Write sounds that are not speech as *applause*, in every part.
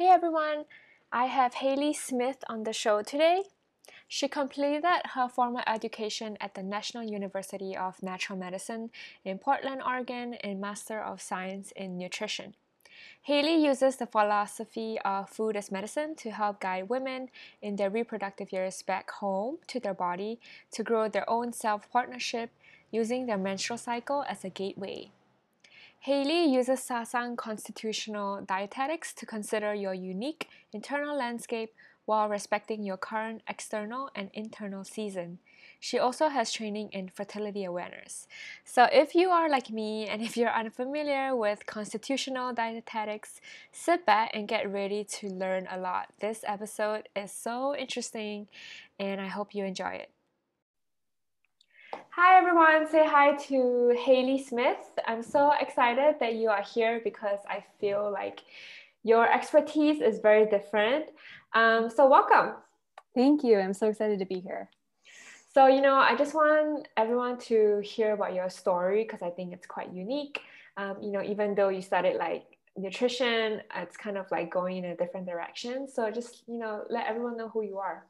Hey everyone, I have Haley Smith on the show today. She completed her formal education at the National University of Natural Medicine in Portland, Oregon, and Master of Science in Nutrition. Haley uses the philosophy of food as medicine to help guide women in their reproductive years back home to their body to grow their own self partnership using their menstrual cycle as a gateway. Haley uses Sasang constitutional dietetics to consider your unique internal landscape while respecting your current external and internal season. She also has training in fertility awareness. So, if you are like me and if you're unfamiliar with constitutional dietetics, sit back and get ready to learn a lot. This episode is so interesting and I hope you enjoy it. Hi everyone, say hi to Haley Smith. I'm so excited that you are here because I feel like your expertise is very different. Um, so, welcome. Thank you. I'm so excited to be here. So, you know, I just want everyone to hear about your story because I think it's quite unique. Um, you know, even though you studied like nutrition, it's kind of like going in a different direction. So, just, you know, let everyone know who you are.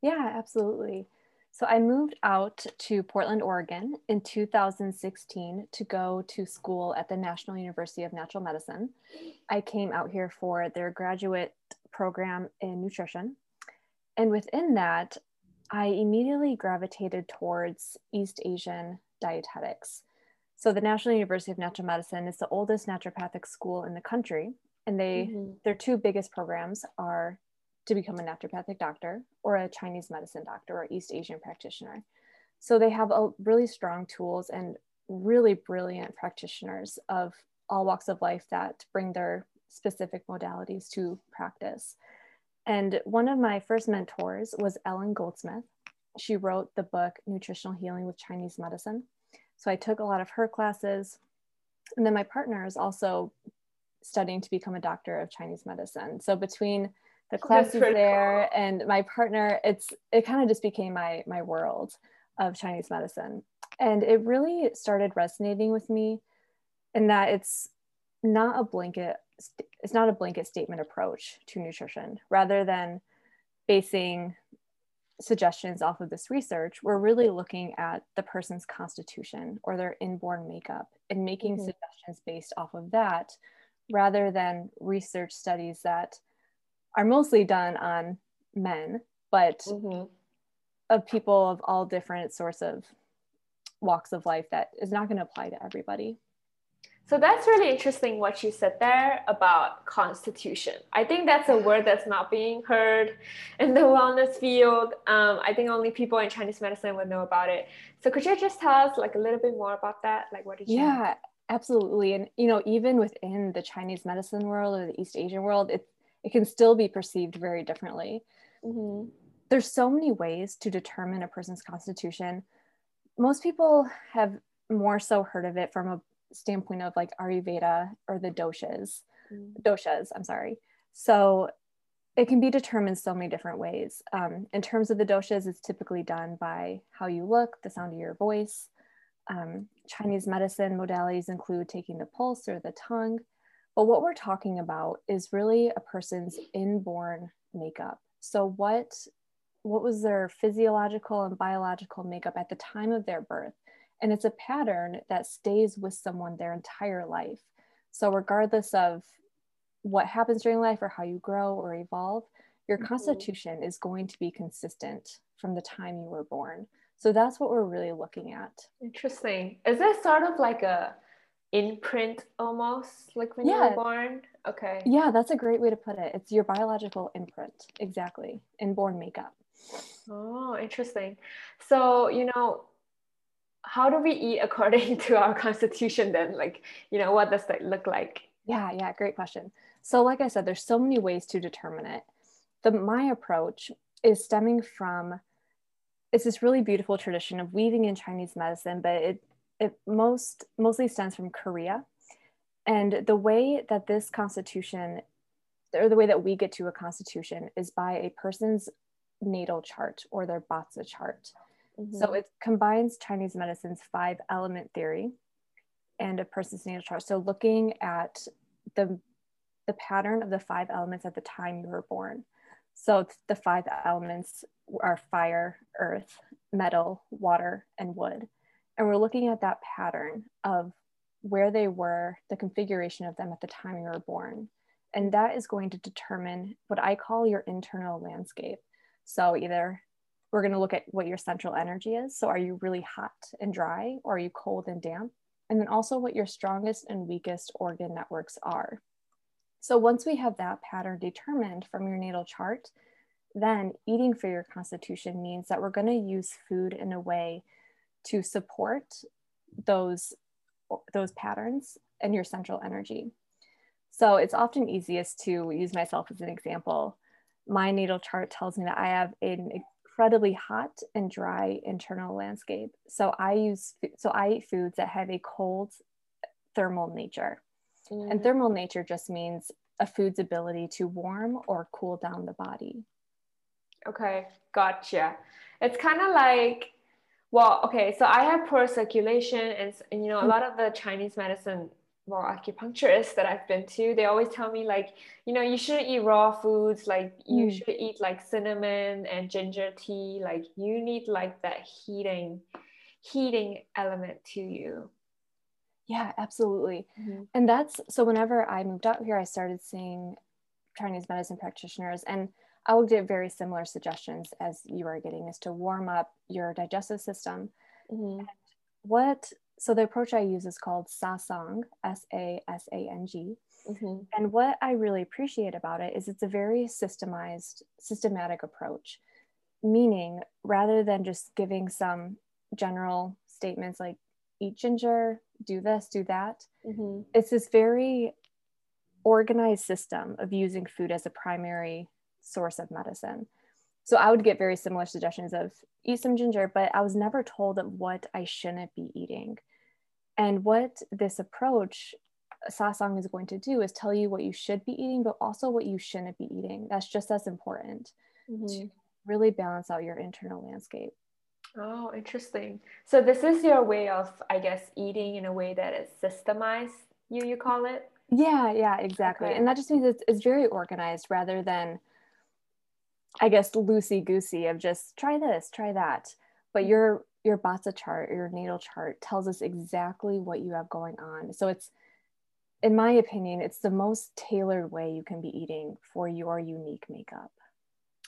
Yeah, absolutely. So I moved out to Portland, Oregon in 2016 to go to school at the National University of Natural Medicine. I came out here for their graduate program in nutrition. And within that, I immediately gravitated towards East Asian dietetics. So the National University of Natural Medicine is the oldest naturopathic school in the country, and they mm-hmm. their two biggest programs are to become a naturopathic doctor or a Chinese medicine doctor or East Asian practitioner. So they have a really strong tools and really brilliant practitioners of all walks of life that bring their specific modalities to practice. And one of my first mentors was Ellen Goldsmith. She wrote the book Nutritional Healing with Chinese Medicine. So I took a lot of her classes. And then my partner is also studying to become a doctor of Chinese medicine. So between the *laughs* classes there cool. and my partner it's it kind of just became my my world of chinese medicine and it really started resonating with me in that it's not a blanket it's not a blanket statement approach to nutrition rather than basing suggestions off of this research we're really looking at the person's constitution or their inborn makeup and making mm-hmm. suggestions based off of that rather than research studies that are mostly done on men, but mm-hmm. of people of all different sorts of walks of life that is not going to apply to everybody. So that's really interesting what you said there about constitution. I think that's a word that's not being heard in the wellness field. Um, I think only people in Chinese medicine would know about it. So could you just tell us like a little bit more about that? Like what did you? Yeah, absolutely. And you know, even within the Chinese medicine world or the East Asian world, it's it can still be perceived very differently. Mm-hmm. There's so many ways to determine a person's constitution. Most people have more so heard of it from a standpoint of like Ayurveda or the doshas, mm-hmm. doshas, I'm sorry. So it can be determined so many different ways. Um, in terms of the doshas, it's typically done by how you look, the sound of your voice. Um, Chinese medicine modalities include taking the pulse or the tongue, but what we're talking about is really a person's inborn makeup. So what what was their physiological and biological makeup at the time of their birth? And it's a pattern that stays with someone their entire life. So regardless of what happens during life or how you grow or evolve, your mm-hmm. constitution is going to be consistent from the time you were born. So that's what we're really looking at. Interesting. Is this sort of like a imprint almost like when yeah. you were born? Okay. Yeah that's a great way to put it. It's your biological imprint exactly inborn makeup. Oh interesting. So you know how do we eat according *laughs* to our constitution then? Like you know what does that look like? Yeah, yeah, great question. So, like I said, there's so many ways to determine it. The my approach is stemming from it's this really beautiful tradition of weaving in Chinese medicine, but it it most mostly stems from Korea. And the way that this constitution or the way that we get to a constitution is by a person's natal chart or their Bazi chart. Mm-hmm. So it combines Chinese medicine's five element theory and a person's natal chart. So looking at the the pattern of the five elements at the time you were born. So the five elements are fire, earth, metal, water, and wood. And we're looking at that pattern of where they were, the configuration of them at the time you were born. And that is going to determine what I call your internal landscape. So either we're going to look at what your central energy is. So are you really hot and dry or are you cold and damp? And then also what your strongest and weakest organ networks are. So once we have that pattern determined from your natal chart, then eating for your constitution means that we're going to use food in a way to support those those patterns and your central energy. So it's often easiest to use myself as an example. My natal chart tells me that I have an incredibly hot and dry internal landscape. So I use so I eat foods that have a cold thermal nature. Mm. And thermal nature just means a food's ability to warm or cool down the body. Okay, gotcha. It's kind of like, well, okay, so I have poor circulation, and, and you know, a lot of the Chinese medicine, well, acupuncturists that I've been to, they always tell me, like, you know, you shouldn't eat raw foods, like, you mm. should eat like cinnamon and ginger tea, like, you need like that heating, heating element to you. Yeah, absolutely. Mm-hmm. And that's so whenever I moved out here, I started seeing Chinese medicine practitioners and I will get very similar suggestions as you are getting is to warm up your digestive system. Mm-hmm. What so the approach I use is called Sasang, S A S A N G. Mm-hmm. And what I really appreciate about it is it's a very systemized, systematic approach, meaning rather than just giving some general statements like eat ginger, do this, do that, mm-hmm. it's this very organized system of using food as a primary source of medicine. So I would get very similar suggestions of eat some ginger, but I was never told of what I shouldn't be eating. And what this approach, Sasang, is going to do is tell you what you should be eating, but also what you shouldn't be eating. That's just as important mm-hmm. to really balance out your internal landscape. Oh, interesting. So this is your way of, I guess, eating in a way that is systemized. You you call it? Yeah, yeah, exactly. Okay. And that just means it's, it's very organized rather than I guess loosey goosey of just try this, try that. But your your Bazi chart, your natal chart tells us exactly what you have going on. So it's in my opinion, it's the most tailored way you can be eating for your unique makeup.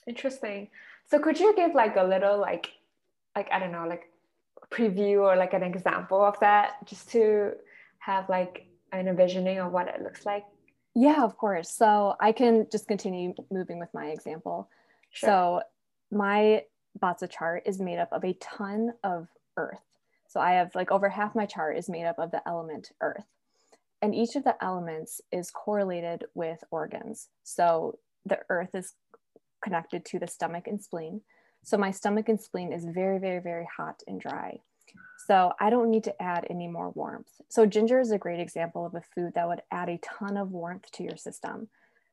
Interesting. So could you give like a little like like I don't know, like preview or like an example of that just to have like an envisioning of what it looks like? Yeah, of course. So I can just continue moving with my example. Sure. So my Bazi chart is made up of a ton of earth. So I have like over half my chart is made up of the element earth. And each of the elements is correlated with organs. So the earth is connected to the stomach and spleen. So my stomach and spleen is very, very, very hot and dry. So I don't need to add any more warmth. So ginger is a great example of a food that would add a ton of warmth to your system.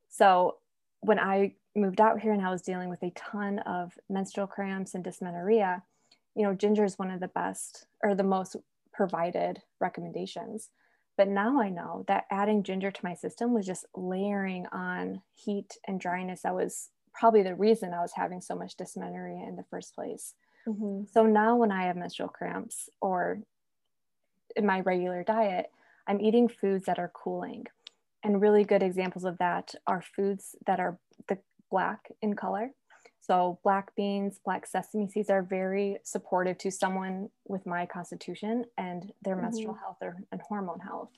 So when I moved out here and I was dealing with a ton of menstrual cramps and dysmenorrhea, you know, ginger is one of the best or the most provided recommendations. But now I know that adding ginger to my system was just layering on heat and dryness that was probably the reason I was having so much dysmenorrhea in the first place. Mm-hmm. So now when I have menstrual cramps or in my regular diet, I'm eating foods that are cooling. And really good examples of that are foods that are the black in color. So black beans, black sesame seeds are very supportive to someone with my constitution and their mm-hmm. menstrual health or, and hormone health.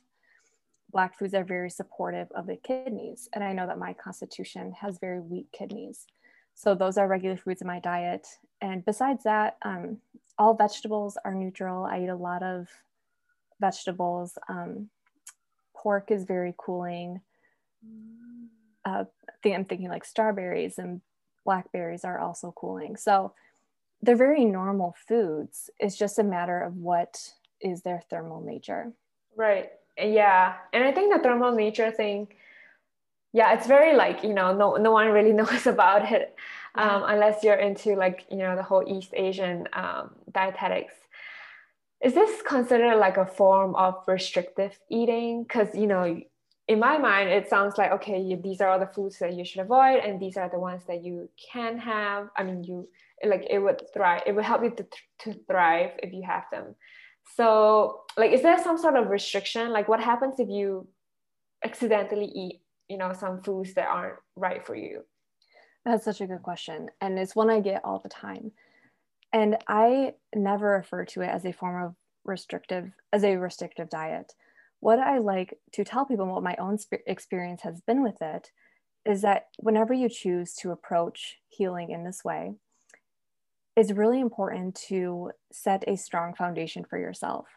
Black foods are very supportive of the kidneys. And I know that my constitution has very weak kidneys. So those are regular foods in my diet. And besides that, um, all vegetables are neutral. I eat a lot of vegetables. Um, pork is very cooling. Uh, I think I'm thinking like strawberries and blackberries are also cooling. So they're very normal foods. It's just a matter of what is their thermal nature. Right. Yeah. And I think the thermal nature thing, yeah, it's very like, you know, no no one really *laughs* knows about it um, unless you're into like, you know, the whole East Asian um, dietetics. Is this considered like a form of restrictive eating? Because, you know, in my mind, it sounds like, okay, you, these are all the foods that you should avoid, and these are the ones that you can have. I mean, you like it would thrive, it would help you to, to thrive if you have them. So, like, is there some sort of restriction? Like, what happens if you accidentally eat, you know, some foods that aren't right for you? That's such a good question. And it's one I get all the time. And I never refer to it as a form of restrictive, as a restrictive diet. What I like to tell people, what my own experience has been with it, is that whenever you choose to approach healing in this way, it's really important to set a strong foundation for yourself.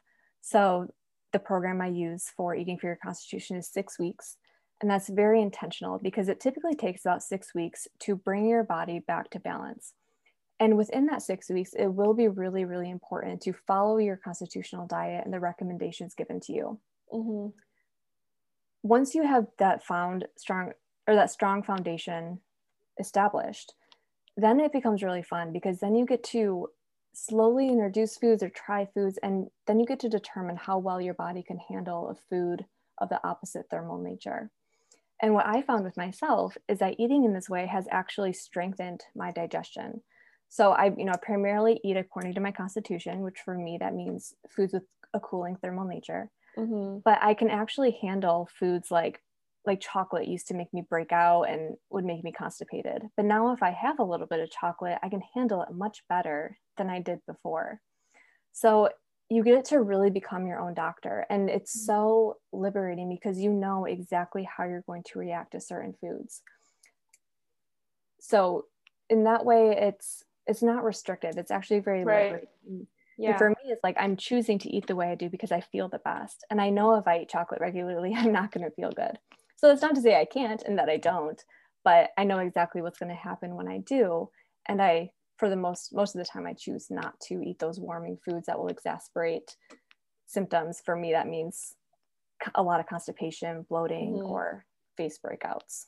So, the program I use for Eating for Your Constitution is six weeks. And that's very intentional because it typically takes about six weeks to bring your body back to balance. And within that six weeks, it will be really, really important to follow your constitutional diet and the recommendations given to you. Mm-hmm. Once you have that found strong or that strong foundation established, then it becomes really fun because then you get to slowly introduce foods or try foods, and then you get to determine how well your body can handle a food of the opposite thermal nature. And what I found with myself is that eating in this way has actually strengthened my digestion. So I, you know, primarily eat according to my constitution, which for me that means foods with a cooling thermal nature. Mm-hmm. But I can actually handle foods like like chocolate used to make me break out and would make me constipated. But now, if I have a little bit of chocolate, I can handle it much better than I did before. So, you get to really become your own doctor. And it's mm-hmm. so liberating because you know exactly how you're going to react to certain foods. So, in that way, it's it's not restrictive. It's actually very right. liberating. Yeah. And for me, it's like I'm choosing to eat the way I do because I feel the best. And I know if I eat chocolate regularly, *laughs* I'm not going to feel good. So it's not to say I can't and that I don't, but I know exactly what's going to happen when I do. And I, for the most most of the time, I choose not to eat those warming foods that will exacerbate symptoms. For me, that means a lot of constipation, bloating, mm-hmm. or face breakouts.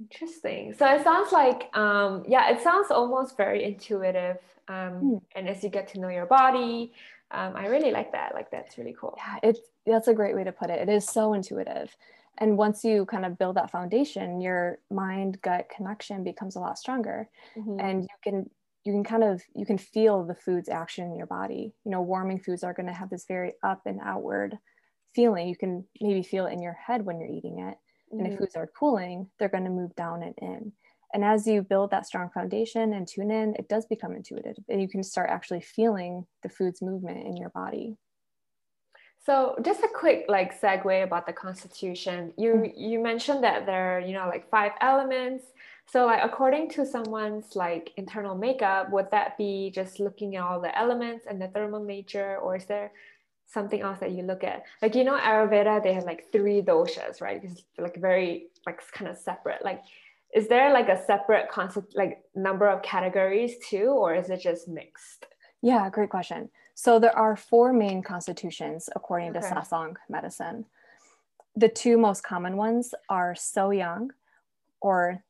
Interesting. So it sounds like, um, yeah, it sounds almost very intuitive. Um, mm. And as you get to know your body, um, I really like that. Like that's really cool. Yeah, it's that's a great way to put it. It is so intuitive and once you kind of build that foundation your mind gut connection becomes a lot stronger mm-hmm. and you can you can kind of you can feel the food's action in your body you know warming foods are going to have this very up and outward feeling you can maybe feel it in your head when you're eating it mm-hmm. and if mm-hmm. foods are cooling they're going to move down and in and as you build that strong foundation and tune in it does become intuitive and you can start actually feeling the food's movement in your body so just a quick like segue about the Constitution. You mm-hmm. you mentioned that there are you know like five elements. So like according to someone's like internal makeup, would that be just looking at all the elements and the thermal nature, or is there something else that you look at? Like you know Ayurveda, they have like three doshas, right? It's like very like kind of separate. Like is there like a separate concept like number of categories too, or is it just mixed? Yeah, great question. So there are four main constitutions according okay. to Sasang medicine. The two most common ones are So Yang, or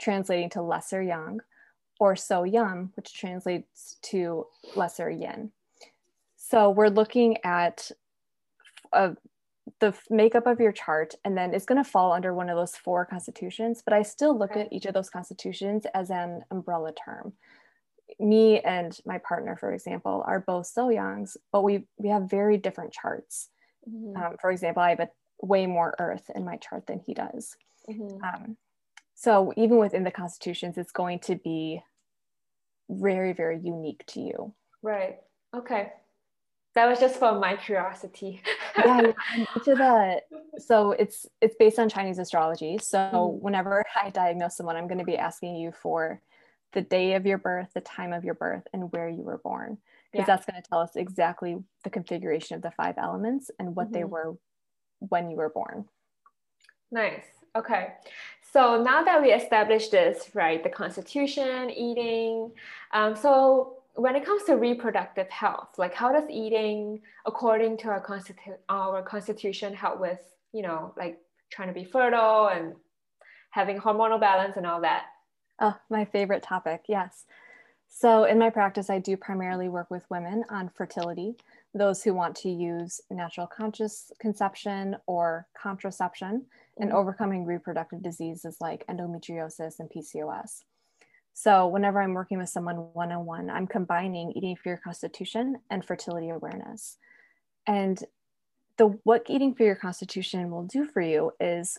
translating to lesser yang, or So Yum, which translates to lesser yin. So we're looking at uh, the makeup of your chart, and then it's going to fall under one of those four constitutions. But I still look at each of those constitutions as an umbrella term me and my partner, for example, are both so youngs, but we we have very different charts. Mm-hmm. Um, for example, I have a way more Earth in my chart than he does. Mm-hmm. Um, so even within the constitutions, it's going to be very very unique to you. Right. Okay. That was just for my curiosity. yeah, to *laughs* the so it's it's based on Chinese astrology. So mm-hmm. whenever I diagnose someone, I'm going to be asking you for the day of your birth, the time of your birth, and where you were born. Because yeah. that's going to tell us exactly the configuration of the five elements and what mm-hmm. they were when you were born. Nice. Okay. So now that we established this, right, the constitution, eating, um, so when it comes to reproductive health, like how does eating, according to our, constitu- our constitution, help with, you know, like trying to be fertile and having hormonal balance and all that? Oh, my favorite topic. Yes. So, in my practice, I do primarily work with women on fertility, those who want to use natural conscious conception or contraception mm-hmm. and overcoming reproductive diseases like endometriosis and PCOS. So, whenever I'm working with someone one on one, I'm combining eating for your constitution and fertility awareness. And the what eating for your constitution will do for you is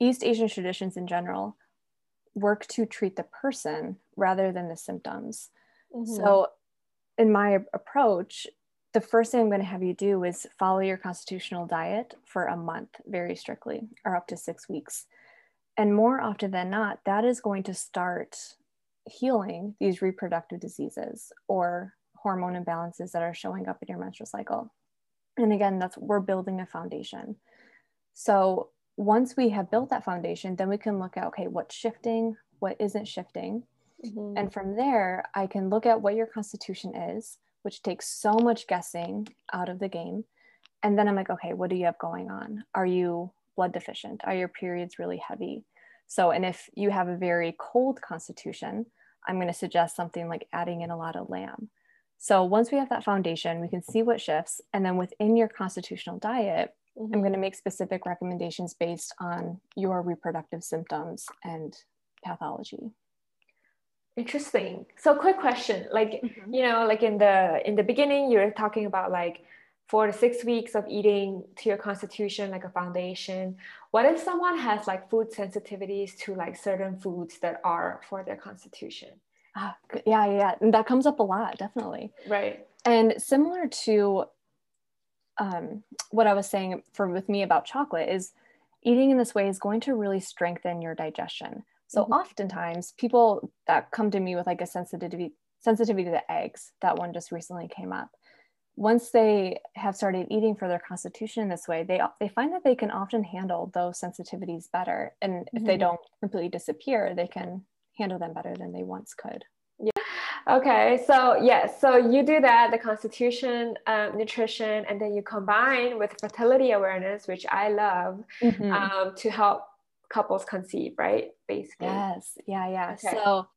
East Asian traditions in general work to treat the person rather than the symptoms. Mm-hmm. So, in my approach, the first thing I'm going to have you do is follow your constitutional diet for a month very strictly, or up to six weeks. And more often than not, that is going to start healing these reproductive diseases or hormone imbalances that are showing up in your menstrual cycle. And again, that's we're building a foundation. So once we have built that foundation, then we can look at okay, what's shifting, what isn't shifting. Mm-hmm. And from there, I can look at what your constitution is, which takes so much guessing out of the game. And then I'm like, okay, what do you have going on? Are you blood deficient? Are your periods really heavy? So, and if you have a very cold constitution, I'm going to suggest something like adding in a lot of lamb. So, once we have that foundation, we can see what shifts. And then within your constitutional diet, Mm-hmm. I'm going to make specific recommendations based on your reproductive symptoms and pathology. Interesting. So quick question, like mm-hmm. you know, like in the in the beginning you were talking about like four to six weeks of eating to your constitution like a foundation. What if someone has like food sensitivities to like certain foods that are for their constitution? Ah, yeah, yeah, and that comes up a lot, definitely. Right. And similar to um, what I was saying for with me about chocolate is eating in this way is going to really strengthen your digestion. So mm-hmm. oftentimes people that come to me with like a sensitivity sensitivity to eggs, that one just recently came up. Once they have started eating for their constitution in this way, they they find that they can often handle those sensitivities better. And if mm-hmm. they don't completely disappear, they can handle them better than they once could. Yeah. Okay, so yes, so you do that, the constitution, um, nutrition, and then you combine with fertility awareness, which I love, mm-hmm. um, to help couples conceive, right? Basically. Yes, yeah, yeah. Okay. So,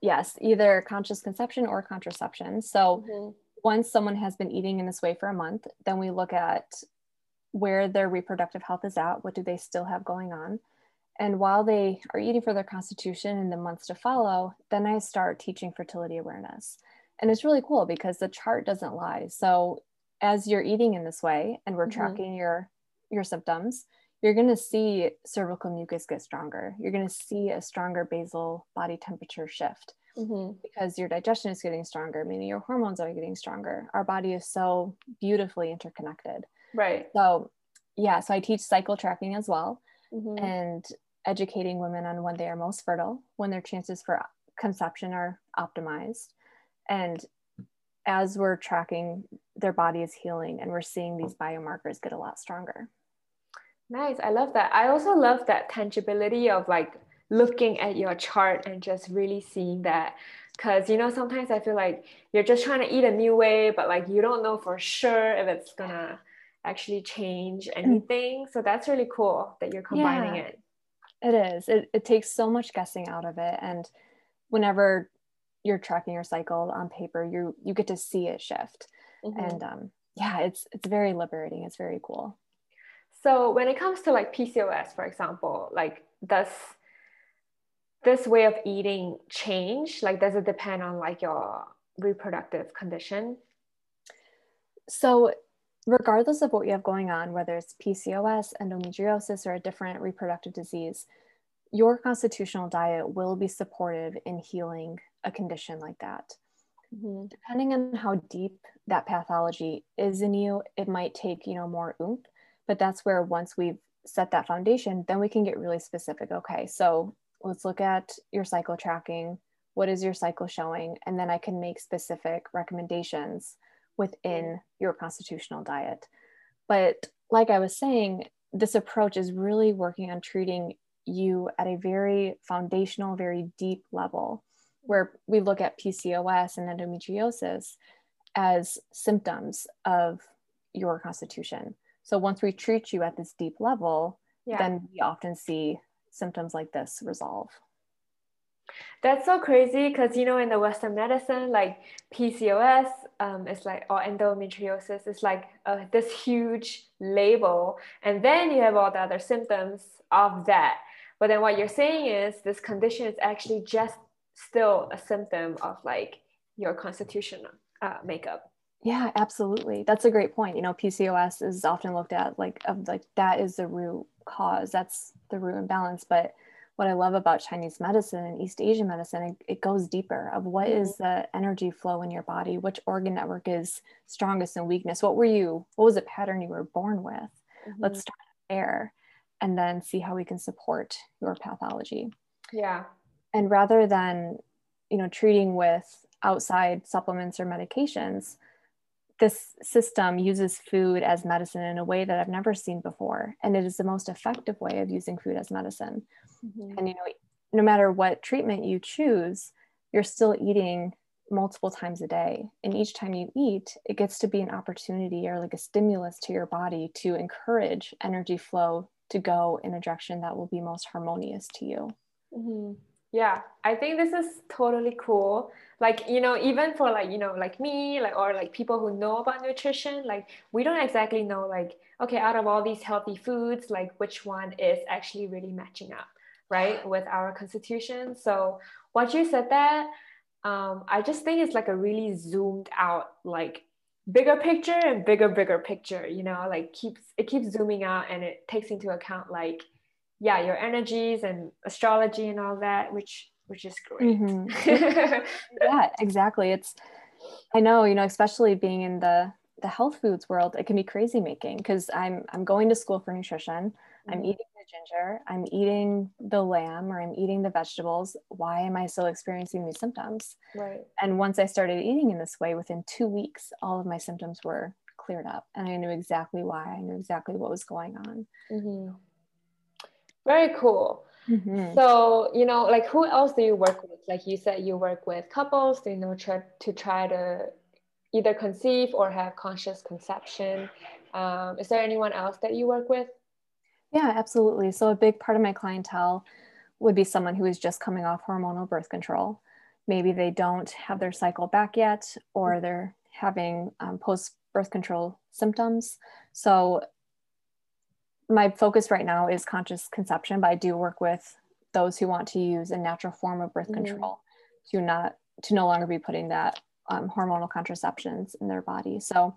yes, either conscious conception or contraception. So, mm-hmm. Once someone has been eating in this way for a month, then we look at where their reproductive health is at. What do they still have going on? And while they are eating for their constitution in the months to follow, then I start teaching fertility awareness. And it's really cool because the chart doesn't lie. So as you're eating in this way and we're mm-hmm. tracking your your symptoms, you're going to see cervical mucus get stronger. You're going to see a stronger basal body temperature shift mm-hmm. because your digestion is getting stronger, meaning your hormones are getting stronger. Our body is so beautifully interconnected. Right. So, yeah, so I teach cycle tracking as well. Mm-hmm. And educating women on when they are most fertile, when their chances for conception are optimized. And as we're tracking, their body is healing and we're seeing these biomarkers get a lot stronger. Nice. I love that. I also love that tangibility of like looking at your chart and just really seeing that. Because, you know, sometimes I feel like you're just trying to eat a new way, but like you don't know for sure if it's gonna actually change anything. So that's really cool that you're combining yeah. it. It is. It, it takes so much guessing out of it. And whenever you're tracking your cycle on paper, you you get to see it shift. Mm-hmm. And um, yeah, it's it's very liberating. It's very cool. So when it comes to like PCOS, for example, like does this way of eating change? Like does it depend on like your reproductive condition? So regardless of what you have going on, whether it's PCOS, endometriosis, or a different reproductive disease, your constitutional diet will be supportive in healing a condition like that. Mm-hmm. Depending on how deep that pathology is in you, it might take, you know, more oomph, but that's where once we've set that foundation, then we can get really specific. Okay, so let's look at your cycle tracking. What is your cycle showing? And then I can make specific recommendations within your constitutional diet. But like I was saying, this approach is really working on treating you at a very foundational, very deep level, where we look at PCOS and endometriosis as symptoms of your constitution. So once we treat you at this deep level, yeah. then we often see symptoms like this resolve. That's so crazy because you know in the Western medicine, like PCOS um, is like or endometriosis is like uh, this huge label, and then you have all the other symptoms of that. But then what you're saying is this condition is actually just still a symptom of like your constitutional uh, makeup. Yeah, absolutely. That's a great point. You know, PCOS is often looked at like of like that is the root cause. That's the root imbalance. But what I love about Chinese medicine and East Asian medicine, it, it goes deeper of what is mm-hmm. the energy flow in your body, which organ network is strongest and weakness. What were you? What was the pattern you were born with? Mm-hmm. Let's start there, and then see how we can support your pathology. Yeah. And rather than, you know, treating with outside supplements or medications, this system uses food as medicine in a way that I've never seen before. And it is the most effective way of using food as medicine. Mm-hmm. And, you know, no matter what treatment you choose, you're still eating multiple times a day. And each time you eat, it gets to be an opportunity or like a stimulus to your body to encourage energy flow to go in a direction that will be most harmonious to you. Mm-hmm. Yeah, I think this is totally cool. Like, you know, even for like, you know, like me, like, or like people who know about nutrition, like, we don't exactly know, like, okay, out of all these healthy foods, like, which one is actually really matching up, right, with our constitution. So, what you said that, um, I just think it's like a really zoomed out, like, bigger picture and bigger, bigger picture, you know, like, keeps it keeps zooming out and it takes into account, like, yeah your energies and astrology and all that which which is great. Mm-hmm. *laughs* yeah exactly. It's i know you know especially being in the the health foods world it can be crazy making because i'm i'm going to school for nutrition. Mm-hmm. i'm eating the ginger. I'm eating the lamb or i'm eating the vegetables. Why am i still experiencing these symptoms? Right. And once i started eating in this way within two weeks all of my symptoms were cleared up and i knew exactly why. I knew exactly what was going on. Mm-hmm. Very cool. Mm-hmm. So, you know, like who else do you work with? Like you said, you work with couples, you know, try to try to either conceive or have conscious conception. Um, is there anyone else that you work with? Yeah, absolutely. So, a big part of my clientele would be someone who is just coming off hormonal birth control. Maybe they don't have their cycle back yet, or they're having um, post birth control symptoms. So, my focus right now is conscious conception, but I do work with those who want to use a natural form of birth mm-hmm. control to not to no longer be putting that um, hormonal contraceptions in their body. So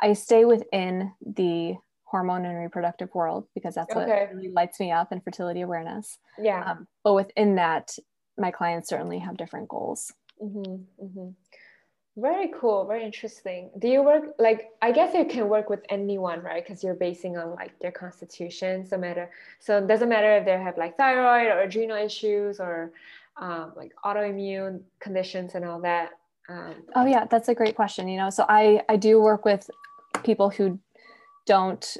I stay within the hormone and reproductive world because that's what really lights me up in fertility awareness. Yeah. Um, but within that, my clients certainly have different goals. Mm-hmm, mm-hmm. Very cool, very interesting. Do you work like I guess you can work with anyone, right? Because you're basing on like their constitution, so matter. So it doesn't matter if they have like thyroid or adrenal issues or um, like autoimmune conditions and all that. Um, oh yeah, that's a great question. You know, so I I do work with people who don't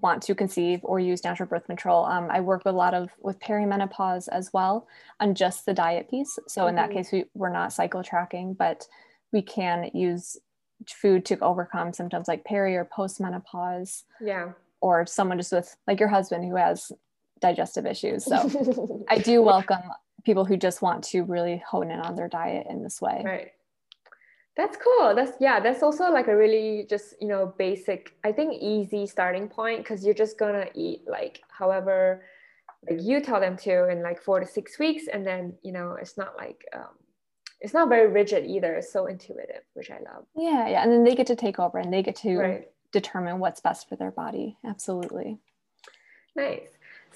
want to conceive or use natural birth control. Um, I work with a lot of with perimenopause as well on just the diet piece. So in that mm-hmm. case, we, we're not cycle tracking, but we can use food to overcome symptoms like peri or postmenopause. Yeah. Or someone just with like your husband who has digestive issues. So *laughs* I do welcome people who just want to really hone in on their diet in this way. Right. That's cool. That's yeah, that's also like a really just, you know, basic, I think easy starting point because you're just gonna eat like however like you tell them to in like four to six weeks and then you know it's not like um, it's not very rigid either. It's so intuitive, which I love. Yeah, yeah. And then they get to take over and they get to right. determine what's best for their body. Absolutely. Nice.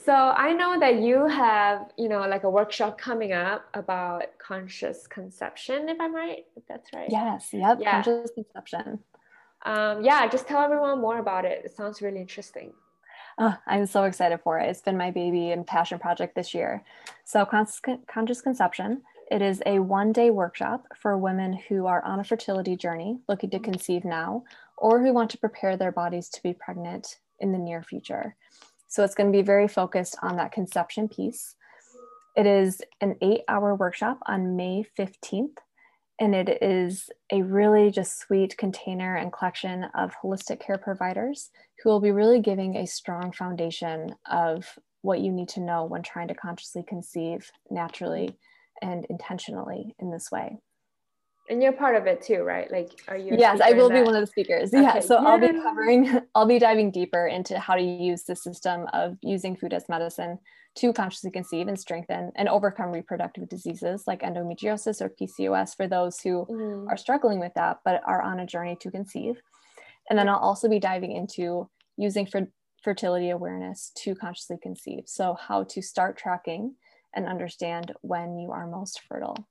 So I know that you have, you know, like a workshop coming up about conscious conception, if I'm right, if that's right. Yes. Yep. Yeah. Conscious conception. Um, yeah. Just tell everyone more about it. It sounds really interesting. Oh, I'm so excited for it. It's been my baby and passion project this year. So, conscious conception It is a one day workshop for women who are on a fertility journey, looking to conceive now, or who want to prepare their bodies to be pregnant in the near future. So it's going to be very focused on that conception piece. It is an eight hour workshop on May 15th, and it is a really just sweet container and collection of holistic care providers who will be really giving a strong foundation of what you need to know when trying to consciously conceive naturally and intentionally in this way. And you're part of it too, right? Like, are you? Yes, I will be one of the speakers. Okay. Yeah. So I'll be covering, I'll be diving deeper into how to use the system of using food as medicine to consciously conceive and strengthen and overcome reproductive diseases like endometriosis or PCOS for those who mm. are struggling with that, but are on a journey to conceive. And then I'll also be diving into using for fertility awareness to consciously conceive. So, how to start tracking and understand when you are most fertile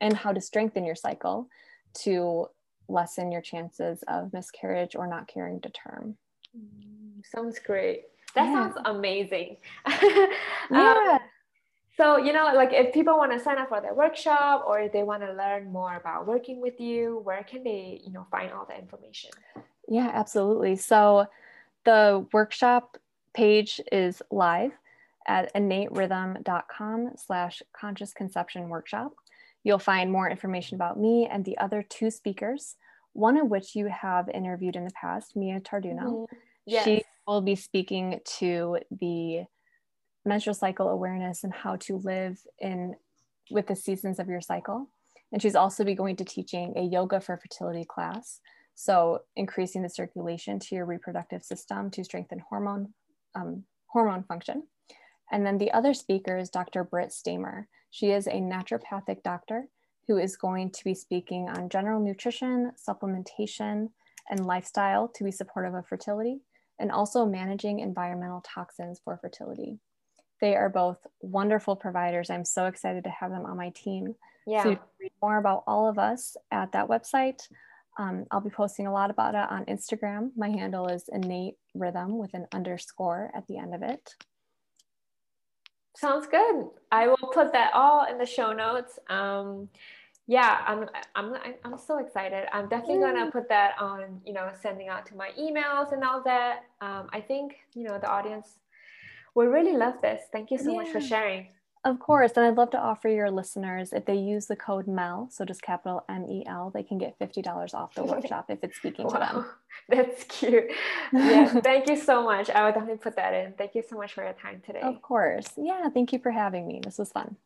and how to strengthen your cycle to lessen your chances of miscarriage or not carrying to term. Mm, sounds great. That yeah. sounds amazing. *laughs* yeah. Um, so, you know, like if people want to sign up for the workshop or if they want to learn more about working with you, where can they, you know, find all the information? Yeah, absolutely. So the workshop page is live at innaterhythm.com slash conscious conception workshop. You'll find more information about me and the other two speakers, one of which you have interviewed in the past, Mia Tarduno. Mm-hmm. Yes. She will be speaking to the menstrual cycle awareness and how to live in with the seasons of your cycle. And she's also be going to teaching a yoga for fertility class. So increasing the circulation to your reproductive system to strengthen hormone um, hormone function. And then the other speaker is Dr. Britt Stamer. She is a naturopathic doctor who is going to be speaking on general nutrition, supplementation, and lifestyle to be supportive of fertility, and also managing environmental toxins for fertility. They are both wonderful providers. I'm so excited to have them on my team. Yeah. So read more about all of us at that website. Um, I'll be posting a lot about it on Instagram. My handle is innate rhythm with an underscore at the end of it. Sounds good. I will put that all in the show notes. Um, yeah, I'm, I'm, I'm so excited. I'm definitely gonna put that on, you know, sending out to my emails and all that. Um, I think, you know, the audience will really love this. Thank you so yeah. much for sharing. Of course. And I'd love to offer your listeners, if they use the code MEL, so just capital M E L, they can get $50 off the *laughs* workshop if it's speaking wow. to them. *laughs* That's cute. Yeah. *laughs* thank you so much. I would definitely put that in. Thank you so much for your time today. Of course. Yeah. Thank you for having me. This was fun.